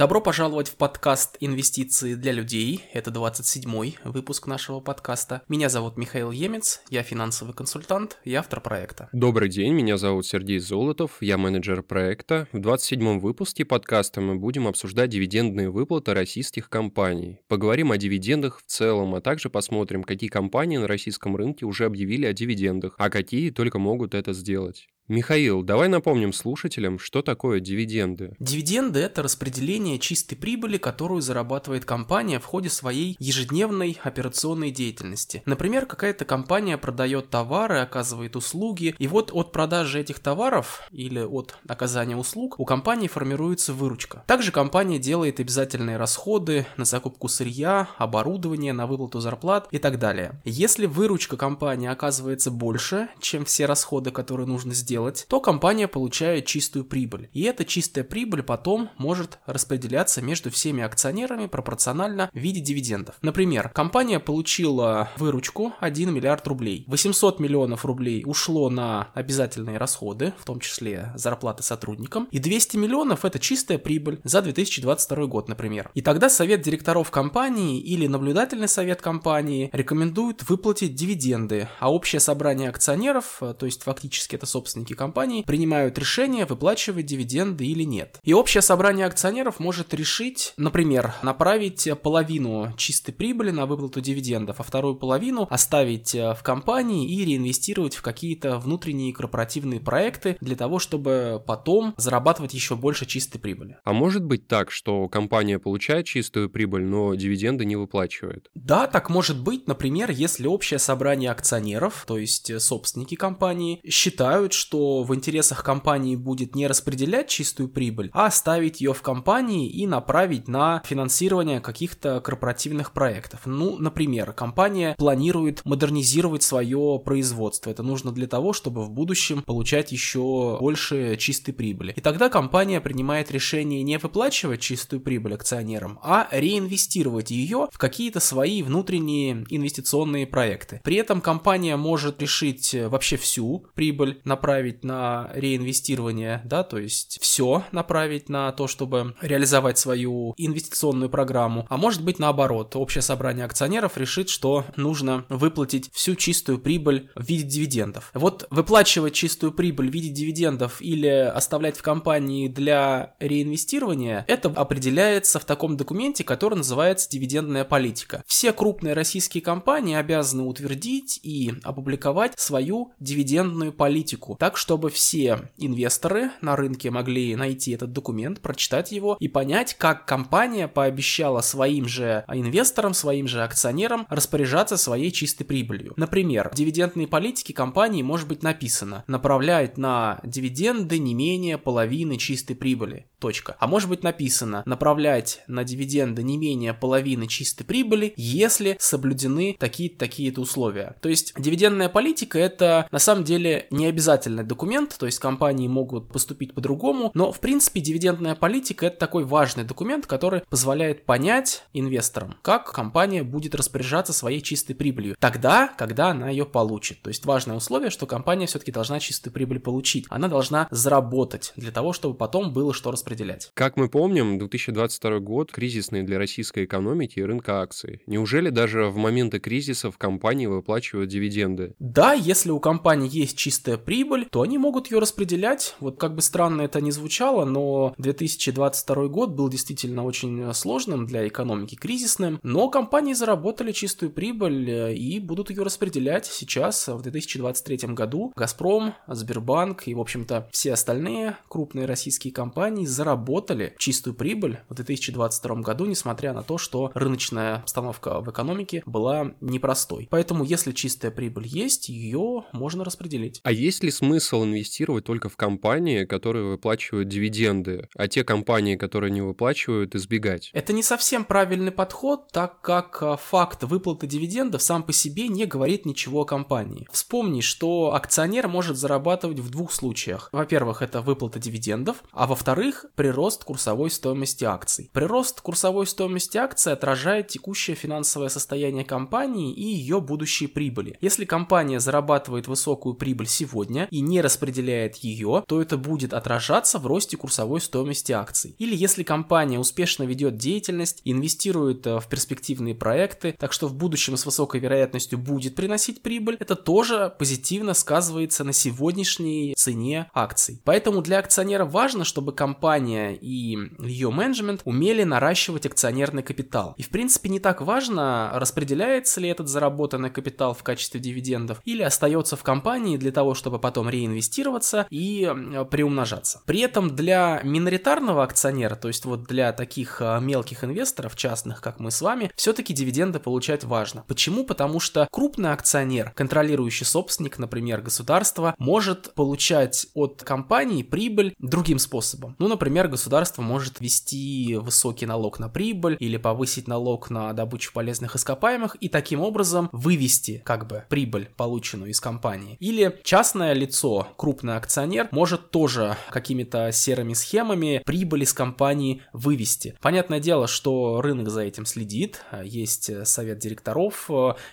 Добро пожаловать в подкаст «Инвестиции для людей». Это 27-й выпуск нашего подкаста. Меня зовут Михаил Емец, я финансовый консультант и автор проекта. Добрый день, меня зовут Сергей Золотов, я менеджер проекта. В 27-м выпуске подкаста мы будем обсуждать дивидендные выплаты российских компаний. Поговорим о дивидендах в целом, а также посмотрим, какие компании на российском рынке уже объявили о дивидендах, а какие только могут это сделать. Михаил, давай напомним слушателям, что такое дивиденды. Дивиденды – это распределение чистой прибыли, которую зарабатывает компания в ходе своей ежедневной операционной деятельности. Например, какая-то компания продает товары, оказывает услуги, и вот от продажи этих товаров или от оказания услуг у компании формируется выручка. Также компания делает обязательные расходы на закупку сырья, оборудования, на выплату зарплат и так далее. Если выручка компании оказывается больше, чем все расходы, которые нужно сделать, делать, то компания получает чистую прибыль. И эта чистая прибыль потом может распределяться между всеми акционерами пропорционально в виде дивидендов. Например, компания получила выручку 1 миллиард рублей. 800 миллионов рублей ушло на обязательные расходы, в том числе зарплаты сотрудникам, и 200 миллионов это чистая прибыль за 2022 год, например. И тогда совет директоров компании или наблюдательный совет компании рекомендует выплатить дивиденды, а общее собрание акционеров, то есть фактически это собственники собственники компании принимают решение, выплачивать дивиденды или нет. И общее собрание акционеров может решить, например, направить половину чистой прибыли на выплату дивидендов, а вторую половину оставить э, в компании и реинвестировать в какие-то внутренние корпоративные проекты для того, чтобы потом зарабатывать еще больше чистой прибыли. А может быть так, что компания получает чистую прибыль, но дивиденды не выплачивает? Да, так может быть, например, если общее собрание акционеров, то есть собственники компании, считают, что что в интересах компании будет не распределять чистую прибыль, а оставить ее в компании и направить на финансирование каких-то корпоративных проектов. Ну, например, компания планирует модернизировать свое производство. Это нужно для того, чтобы в будущем получать еще больше чистой прибыли. И тогда компания принимает решение не выплачивать чистую прибыль акционерам, а реинвестировать ее в какие-то свои внутренние инвестиционные проекты. При этом компания может решить вообще всю прибыль направить направить на реинвестирование, да, то есть все направить на то, чтобы реализовать свою инвестиционную программу, а может быть наоборот, общее собрание акционеров решит, что нужно выплатить всю чистую прибыль в виде дивидендов. Вот выплачивать чистую прибыль в виде дивидендов или оставлять в компании для реинвестирования, это определяется в таком документе, который называется дивидендная политика. Все крупные российские компании обязаны утвердить и опубликовать свою дивидендную политику, так чтобы все инвесторы на рынке могли найти этот документ, прочитать его и понять, как компания пообещала своим же инвесторам, своим же акционерам распоряжаться своей чистой прибылью. Например, в дивидендной политике компании может быть написано направлять на дивиденды не менее половины чистой прибыли. Точка. А может быть написано направлять на дивиденды не менее половины чистой прибыли, если соблюдены такие-то такие-то условия. То есть дивидендная политика это на самом деле не обязательно документ, то есть компании могут поступить по-другому, но в принципе дивидендная политика это такой важный документ, который позволяет понять инвесторам, как компания будет распоряжаться своей чистой прибылью тогда, когда она ее получит. То есть важное условие, что компания все-таки должна чистую прибыль получить. Она должна заработать для того, чтобы потом было что распределять. Как мы помним, 2022 год кризисный для российской экономики и рынка акций. Неужели даже в моменты кризиса в компании выплачивают дивиденды? Да, если у компании есть чистая прибыль, то они могут ее распределять. Вот как бы странно это ни звучало, но 2022 год был действительно очень сложным для экономики, кризисным, но компании заработали чистую прибыль э, и будут ее распределять сейчас, в 2023 году. Газпром, Сбербанк и, в общем-то, все остальные крупные российские компании заработали чистую прибыль в 2022 году, несмотря на то, что рыночная обстановка в экономике была непростой. Поэтому, если чистая прибыль есть, ее можно распределить. А есть ли смысл смысл инвестировать только в компании, которые выплачивают дивиденды, а те компании, которые не выплачивают, избегать? Это не совсем правильный подход, так как а, факт выплаты дивидендов сам по себе не говорит ничего о компании. Вспомни, что акционер может зарабатывать в двух случаях. Во-первых, это выплата дивидендов, а во-вторых, прирост курсовой стоимости акций. Прирост курсовой стоимости акций отражает текущее финансовое состояние компании и ее будущие прибыли. Если компания зарабатывает высокую прибыль сегодня и не распределяет ее, то это будет отражаться в росте курсовой стоимости акций. Или если компания успешно ведет деятельность, инвестирует э, в перспективные проекты, так что в будущем с высокой вероятностью будет приносить прибыль, это тоже позитивно сказывается на сегодняшней цене акций. Поэтому для акционеров важно, чтобы компания и ее менеджмент умели наращивать акционерный капитал. И в принципе не так важно, распределяется ли этот заработанный капитал в качестве дивидендов или остается в компании для того, чтобы потом реинвестироваться и приумножаться. При этом для миноритарного акционера, то есть вот для таких а, мелких инвесторов, частных, как мы с вами, все-таки дивиденды получать важно. Почему? Потому что крупный акционер, контролирующий собственник, например, государство, может получать от компании прибыль другим способом. Ну, например, государство может ввести высокий налог на прибыль или повысить налог на добычу полезных ископаемых и таким образом вывести как бы прибыль, полученную из компании. Или частное лицо, крупный акционер, может тоже какими-то серыми схемами прибыль из компании вывести. Понятное дело, что рынок за этим следит, есть совет директоров,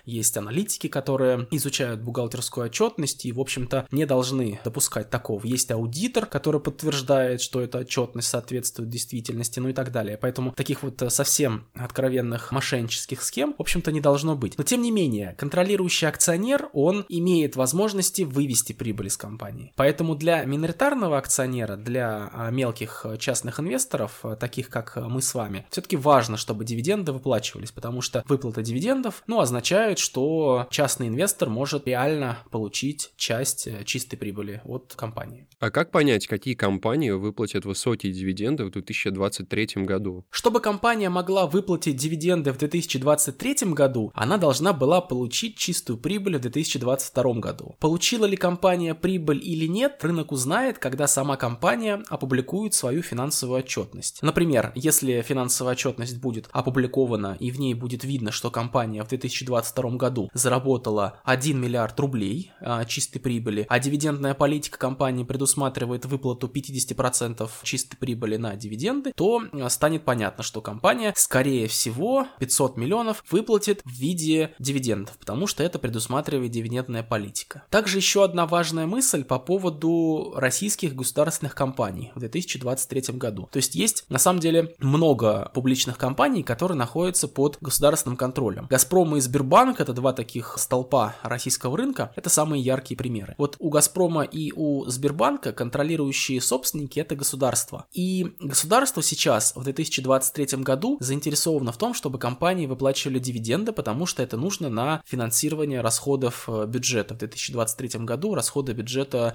есть аналитики, которые изучают бухгалтерскую отчетность и, в общем-то, не должны допускать такого. Есть аудитор, который подтверждает, что эта отчетность соответствует действительности, ну и так далее. Поэтому таких вот совсем откровенных мошеннических схем, в общем-то, не должно быть. Но, тем не менее, контролирующий акционер, он имеет возможности вывести прибыль из компании. Поэтому для миноритарного акционера, для а, мелких частных инвесторов, таких как мы с вами, все-таки важно, чтобы дивиденды выплачивались, потому что выплата дивидендов, ну, означает, что частный инвестор может реально получить часть э, чистой прибыли от компании. А как понять, какие компании выплатят высокие дивиденды в 2023 году? Чтобы компания могла выплатить дивиденды в 2023 году, она должна была получить чистую прибыль в 2022 году. Получила ли компания прибыль или нет, рынок узнает, когда сама компания опубликует свою финансовую отчетность. Например, если финансовая отчетность будет опубликована и в ней будет видно, что компания в 2022 году заработала 1 миллиард рублей а, чистой прибыли, а дивидендная политика компании предусматривает выплату 50% чистой прибыли на дивиденды, то а, станет понятно, что компания, скорее всего, 500 миллионов выплатит в виде дивидендов, потому что это предусматривает дивидендная политика. Также еще одна важная мысль по поводу российских государственных компаний в 2023 году. То есть есть на самом деле много публичных компаний, которые находятся под государственным контролем. Газпром и Сбербанк это два таких столпа российского рынка, это самые яркие примеры. Вот у Газпрома и у Сбербанка контролирующие собственники это государство. И государство сейчас в 2023 году заинтересовано в том, чтобы компании выплачивали дивиденды, потому что это нужно на финансирование расходов э, бюджета. В 2023 году расходы бюджета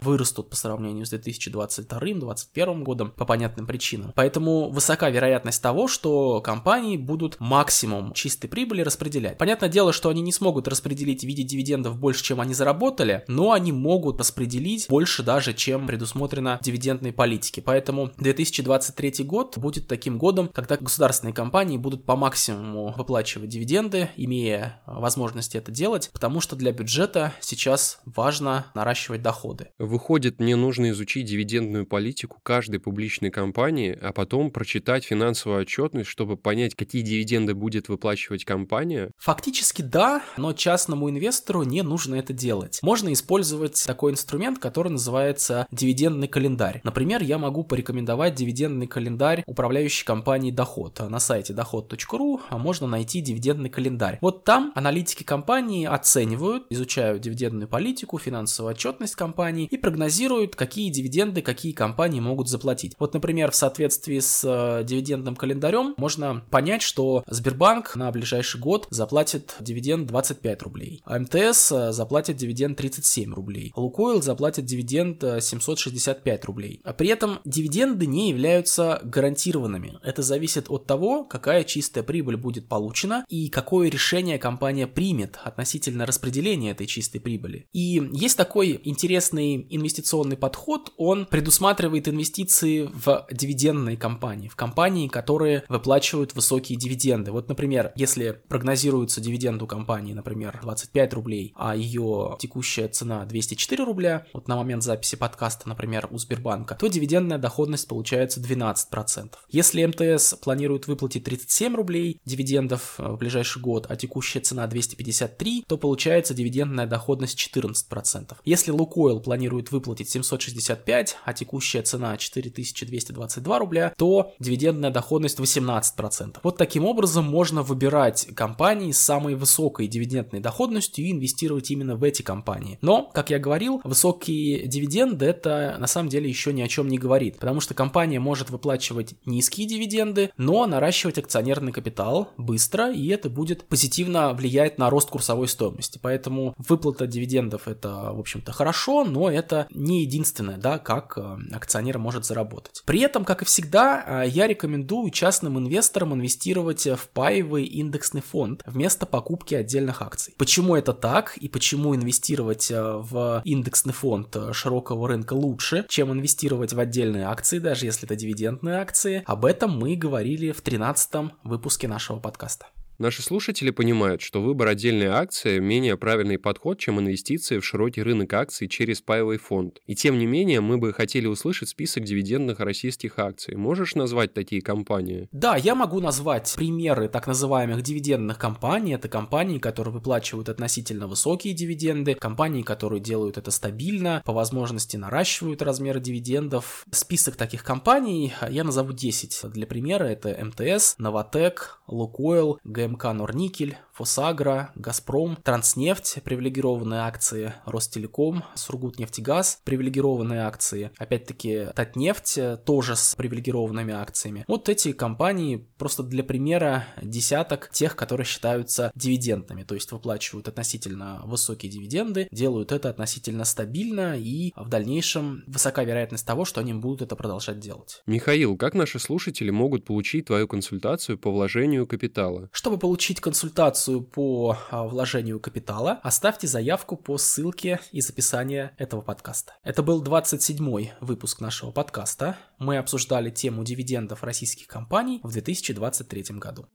вырастут по сравнению с 2022-2021 годом по понятным причинам. Поэтому высока вероятность того, что компании будут максимум чистой прибыли распределять. Понятное дело, что они не смогут распределить в виде дивидендов больше, чем они заработали, но они могут распределить больше даже, чем предусмотрено в дивидендной политике. Поэтому 2023 год будет таким годом, когда государственные компании будут по максимуму выплачивать дивиденды, имея возможность это делать, потому что для бюджета сейчас важно наращивать доходы. Выходит, мне нужно изучить дивидендную политику каждой публичной компании, а потом прочитать финансовую отчетность, чтобы понять, какие дивиденды будет выплачивать компания? Фактически да, но частному инвестору не нужно это делать. Можно использовать такой инструмент, который называется дивидендный календарь. Например, я могу порекомендовать дивидендный календарь управляющей компании Доход. На сайте доход.ру можно найти дивидендный календарь. Вот там аналитики компании оценивают, изучают дивидендную политику, финансовую отчетность компании и прогнозируют, какие дивиденды какие компании могут заплатить. Вот, например, в соответствии с э, дивидендным календарем можно понять, что Сбербанк на ближайший год заплатит дивиденд 25 рублей, а МТС э, заплатит дивиденд 37 рублей, Лукойл заплатит дивиденд 765 э, рублей. А при этом дивиденды не являются гарантированными. Это зависит от того, какая чистая прибыль будет получена и какое решение компания примет относительно распределения этой чистой прибыли. И есть такой интересный инвестиционный подход, он предусматривает инвестиции в дивидендные компании, в компании, которые выплачивают высокие дивиденды. Вот, например, если прогнозируется дивиденд у компании, например, 25 рублей, а ее текущая цена 204 рубля, вот на момент записи подкаста, например, у Сбербанка, то дивидендная доходность получается 12%. Если МТС планирует выплатить 37 рублей дивидендов э, в ближайший год, а текущая цена 253, то получается дивидендная доходность 14%. Если Лукойл Лукойл планирует выплатить 765, а текущая цена 4222 рубля, то дивидендная доходность 18%. Вот таким образом можно выбирать компании с самой высокой дивидендной доходностью и инвестировать именно в эти компании. Но, как я говорил, высокие дивиденды это на самом деле еще ни о чем не говорит, потому что компания может выплачивать низкие дивиденды, но наращивать акционерный капитал быстро, и это будет позитивно влиять на рост курсовой стоимости. Поэтому выплата дивидендов это, в общем-то, хорошо, но это не единственное, да, как э, акционер может заработать. При этом, как и всегда, э, я рекомендую частным инвесторам инвестировать в паевый индексный фонд вместо покупки отдельных акций. Почему это так и почему инвестировать э, в индексный фонд широкого рынка лучше, чем инвестировать в отдельные акции, даже если это дивидендные акции, об этом мы говорили в 13 выпуске нашего подкаста. Наши слушатели понимают, что выбор отдельной акции – менее правильный подход, чем инвестиции в широкий рынок акций через паевый фонд. И тем не менее, мы бы хотели услышать список дивидендных российских акций. Можешь назвать такие компании? Да, я могу назвать примеры так называемых дивидендных компаний. Это компании, которые выплачивают относительно высокие дивиденды, компании, которые делают это стабильно, по возможности наращивают размеры дивидендов. Список таких компаний я назову 10. Для примера это МТС, Новотек, Лукойл, ГМ МК Норникель, Фосагра, Газпром, Транснефть, привилегированные акции, Ростелеком, Сургутнефтегаз, привилегированные акции, опять-таки Татнефть тоже с привилегированными акциями. Вот эти компании просто для примера десяток тех, которые считаются дивидендными, то есть выплачивают относительно высокие дивиденды, делают это относительно стабильно и в дальнейшем высока вероятность того, что они будут это продолжать делать. Михаил, как наши слушатели могут получить твою консультацию по вложению капитала? Чтобы получить консультацию по а, вложению капитала, оставьте заявку по ссылке из описания этого подкаста. Это был 27-й выпуск нашего подкаста. Мы обсуждали тему дивидендов российских компаний в 2023 году.